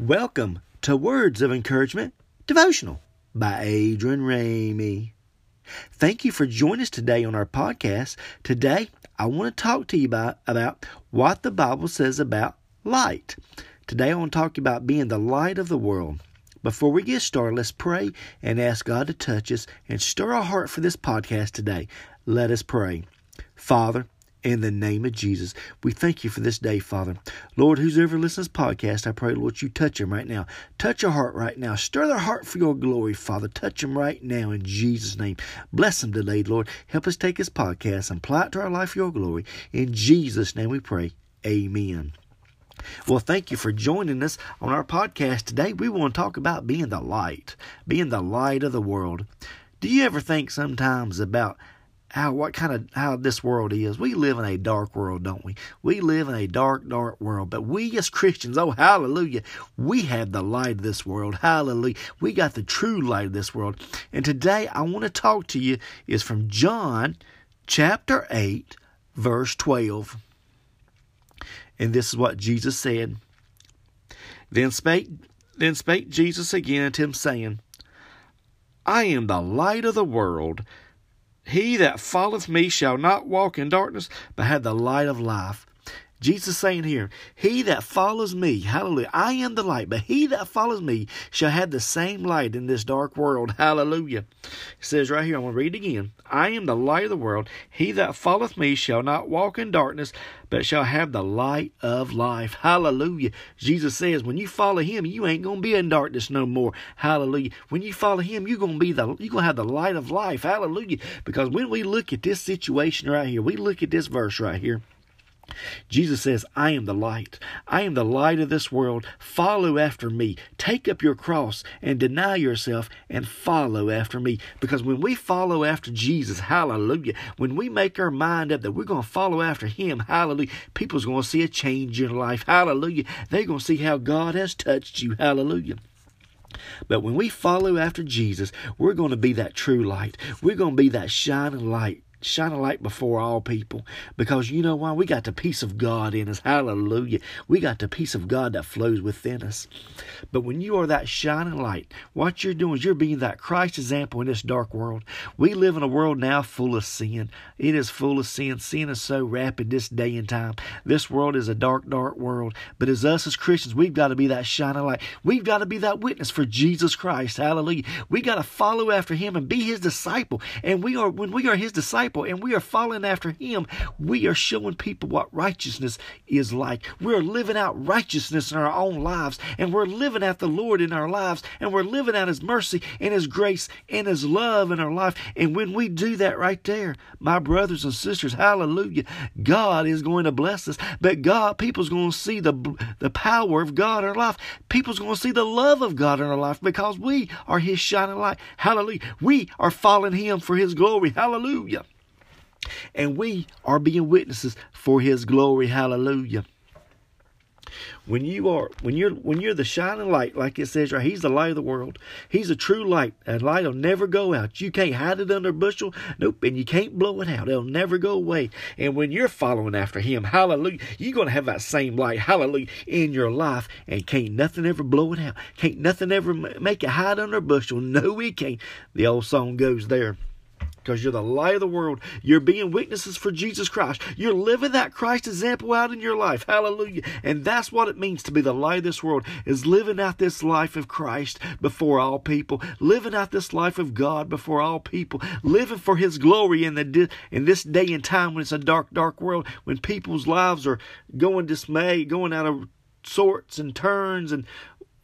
Welcome to Words of Encouragement Devotional by Adrian Ramey. Thank you for joining us today on our podcast. Today, I want to talk to you about, about what the Bible says about light. Today, I want to talk about being the light of the world. Before we get started, let's pray and ask God to touch us and stir our heart for this podcast today. Let us pray. Father, in the name of Jesus. We thank you for this day, Father. Lord, who's ever listens to this podcast, I pray, Lord, you touch them right now. Touch their heart right now. Stir their heart for your glory, Father. Touch them right now in Jesus' name. Bless them today, Lord. Help us take this podcast and apply it to our life for your glory. In Jesus' name we pray. Amen. Well, thank you for joining us on our podcast today. We want to talk about being the light, being the light of the world. Do you ever think sometimes about how what kind of how this world is. We live in a dark world, don't we? We live in a dark, dark world. But we as Christians, oh hallelujah, we have the light of this world. Hallelujah. We got the true light of this world. And today I want to talk to you is from John chapter 8, verse 12. And this is what Jesus said. Then spake then spake Jesus again unto him, saying, I am the light of the world. He that followeth me shall not walk in darkness, but have the light of life. Jesus saying here, He that follows me, hallelujah, I am the light, but he that follows me shall have the same light in this dark world, hallelujah. It says right here, I'm going to read it again. I am the light of the world. He that followeth me shall not walk in darkness, but shall have the light of life, hallelujah. Jesus says, when you follow him, you ain't going to be in darkness no more, hallelujah. When you follow him, you're going to be the, you're going to have the light of life, hallelujah. Because when we look at this situation right here, we look at this verse right here, Jesus says, I am the light. I am the light of this world. Follow after me. Take up your cross and deny yourself and follow after me. Because when we follow after Jesus, hallelujah, when we make our mind up that we're going to follow after him, hallelujah, people's going to see a change in life, hallelujah. They're going to see how God has touched you, hallelujah. But when we follow after Jesus, we're going to be that true light. We're going to be that shining light shine a light before all people because you know why? We got the peace of God in us. Hallelujah. We got the peace of God that flows within us. But when you are that shining light, what you're doing is you're being that Christ example in this dark world. We live in a world now full of sin. It is full of sin. Sin is so rapid this day and time. This world is a dark, dark world. But as us as Christians, we've got to be that shining light. We've got to be that witness for Jesus Christ. Hallelujah. We got to follow after him and be his disciple. And we are when we are his disciple, and we are following after him, we are showing people what righteousness is like. We're living out righteousness in our own lives, and we're living out the Lord in our lives, and we're living out his mercy and his grace and his love in our life. And when we do that right there, my brothers and sisters, hallelujah, God is going to bless us. But God, people's going to see the, the power of God in our life. People's going to see the love of God in our life because we are his shining light. Hallelujah. We are following him for his glory. Hallelujah and we are being witnesses for his glory. Hallelujah. When you are when you're when you're the shining light like it says right he's the light of the world. He's a true light. And light will never go out. You can't hide it under a bushel. Nope. And you can't blow it out. It'll never go away. And when you're following after him hallelujah you're to have that same light hallelujah in your life. And can't nothing ever blow it out. Can't nothing ever make it hide under a bushel. No we can't. The old song goes there because you're the light of the world. You're being witnesses for Jesus Christ. You're living that Christ example out in your life. Hallelujah. And that's what it means to be the light of this world is living out this life of Christ before all people, living out this life of God before all people, living for his glory in the in this day and time when it's a dark dark world when people's lives are going dismay, going out of sorts and turns and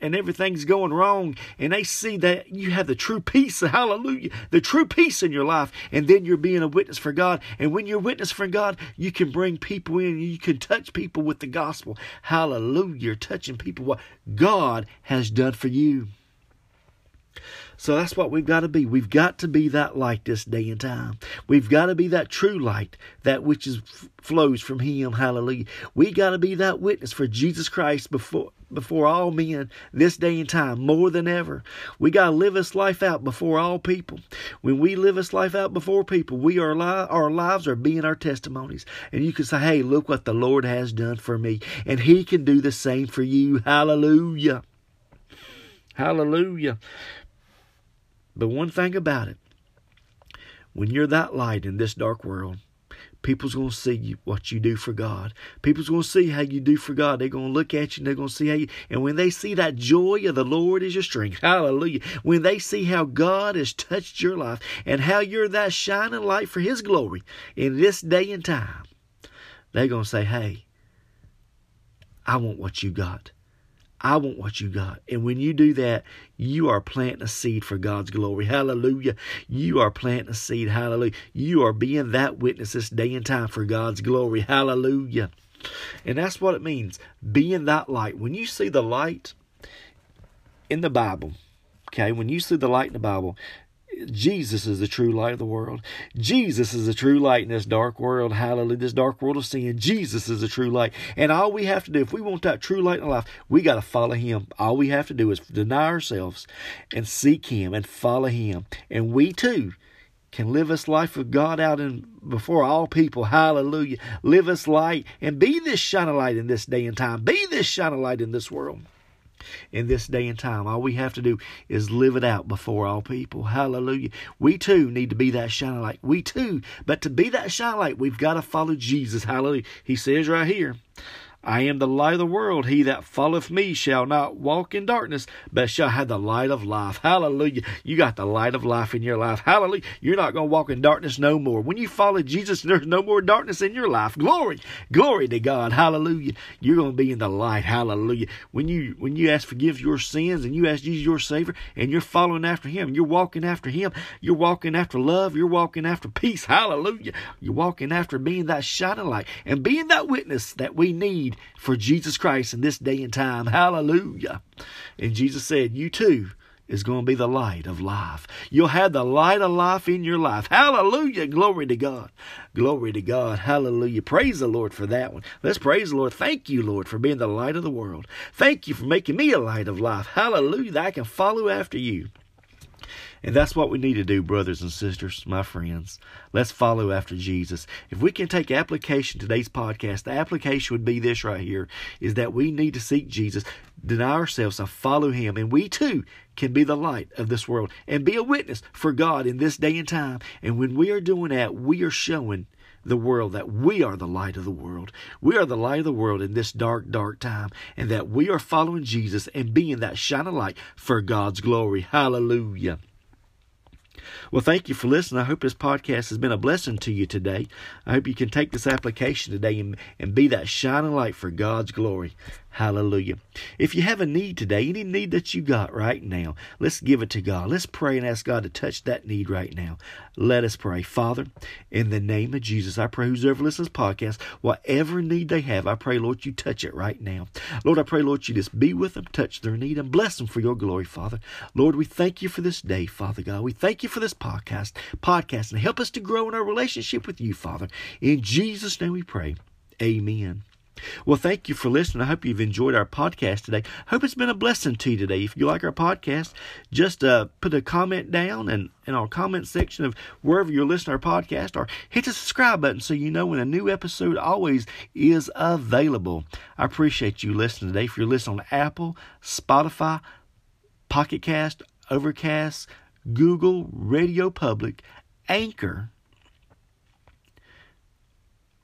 and everything's going wrong and they see that you have the true peace hallelujah the true peace in your life and then you're being a witness for god and when you're a witness for god you can bring people in you can touch people with the gospel hallelujah you're touching people what god has done for you so that's what we've got to be. We've got to be that light this day and time. We've got to be that true light, that which is flows from Him. Hallelujah. We got to be that witness for Jesus Christ before before all men this day and time more than ever. We got to live this life out before all people. When we live this life out before people, we are li- our lives are being our testimonies. And you can say, "Hey, look what the Lord has done for me." And he can do the same for you. Hallelujah. Hallelujah. But one thing about it, when you're that light in this dark world, people's going to see you, what you do for God. People's going to see how you do for God. They're going to look at you and they're going to see how you. And when they see that joy of the Lord is your strength, hallelujah. When they see how God has touched your life and how you're that shining light for His glory in this day and time, they're going to say, hey, I want what you got. I want what you got. And when you do that, you are planting a seed for God's glory. Hallelujah. You are planting a seed. Hallelujah. You are being that witness this day and time for God's glory. Hallelujah. And that's what it means being that light. When you see the light in the Bible, okay, when you see the light in the Bible, Jesus is the true light of the world. Jesus is the true light in this dark world. Hallelujah. This dark world of sin. Jesus is the true light. And all we have to do, if we want that true light in life, we got to follow Him. All we have to do is deny ourselves and seek Him and follow Him. And we too can live this life of God out in before all people. Hallelujah. Live this light and be this shining light in this day and time. Be this shining light in this world in this day and time. All we have to do is live it out before all people. Hallelujah. We too need to be that shining light. We too, but to be that shining light, we've got to follow Jesus. Hallelujah. He says right here, I am the light of the world. He that followeth me shall not walk in darkness, but shall have the light of life. Hallelujah. You got the light of life in your life. Hallelujah. You're not going to walk in darkness no more. When you follow Jesus, there's no more darkness in your life. Glory. Glory to God. Hallelujah. You're going to be in the light. Hallelujah. When you when you ask forgive your sins and you ask Jesus your Savior and you're following after Him, you're walking after Him, you're walking after love, you're walking after peace. Hallelujah. You're walking after being that shining light and being that witness that we need for Jesus Christ in this day and time. Hallelujah. And Jesus said, You too is going to be the light of life. You'll have the light of life in your life. Hallelujah. Glory to God. Glory to God. Hallelujah. Praise the Lord for that one. Let's praise the Lord. Thank you, Lord, for being the light of the world. Thank you for making me a light of life. Hallelujah. That I can follow after you. And that's what we need to do, brothers and sisters, my friends. Let's follow after Jesus. If we can take application today's podcast, the application would be this right here is that we need to seek Jesus, deny ourselves, and follow him. And we too can be the light of this world and be a witness for God in this day and time. And when we are doing that, we are showing the world that we are the light of the world. We are the light of the world in this dark, dark time, and that we are following Jesus and being that shining light for God's glory. Hallelujah. Well, thank you for listening. I hope this podcast has been a blessing to you today. I hope you can take this application today and, and be that shining light for God's glory. Hallelujah. If you have a need today, any need that you got right now, let's give it to God. Let's pray and ask God to touch that need right now. Let us pray. Father, in the name of Jesus, I pray who's ever listens podcast, whatever need they have, I pray, Lord, you touch it right now. Lord, I pray, Lord, you just be with them, touch their need, and bless them for your glory, Father. Lord, we thank you for this day, Father God. We thank you for this podcast, podcast, and help us to grow in our relationship with you, Father. In Jesus' name we pray. Amen. Well, thank you for listening. I hope you've enjoyed our podcast today. Hope it's been a blessing to you today. If you like our podcast, just uh, put a comment down and in our comment section of wherever you're listening to our podcast, or hit the subscribe button so you know when a new episode always is available. I appreciate you listening today. If you're listening on Apple, Spotify, Pocket Cast, Overcast, Google, Radio Public, Anchor,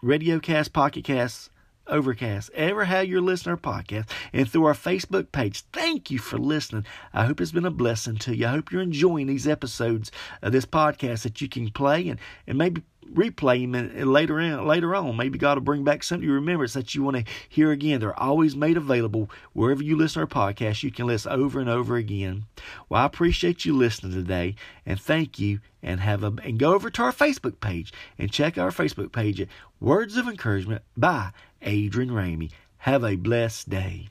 Radio Cast, Pocket Cast, Overcast, ever how you're listening to our podcast, and through our Facebook page. Thank you for listening. I hope it's been a blessing to you. I hope you're enjoying these episodes of this podcast that you can play and, and maybe replay them later in, later on. Maybe God will bring back something you remember that you want to hear again. They're always made available wherever you listen to our podcast. You can listen over and over again. Well, I appreciate you listening today, and thank you. And have a and go over to our Facebook page and check our Facebook page at Words of Encouragement by Adrian Ramey. Have a blessed day.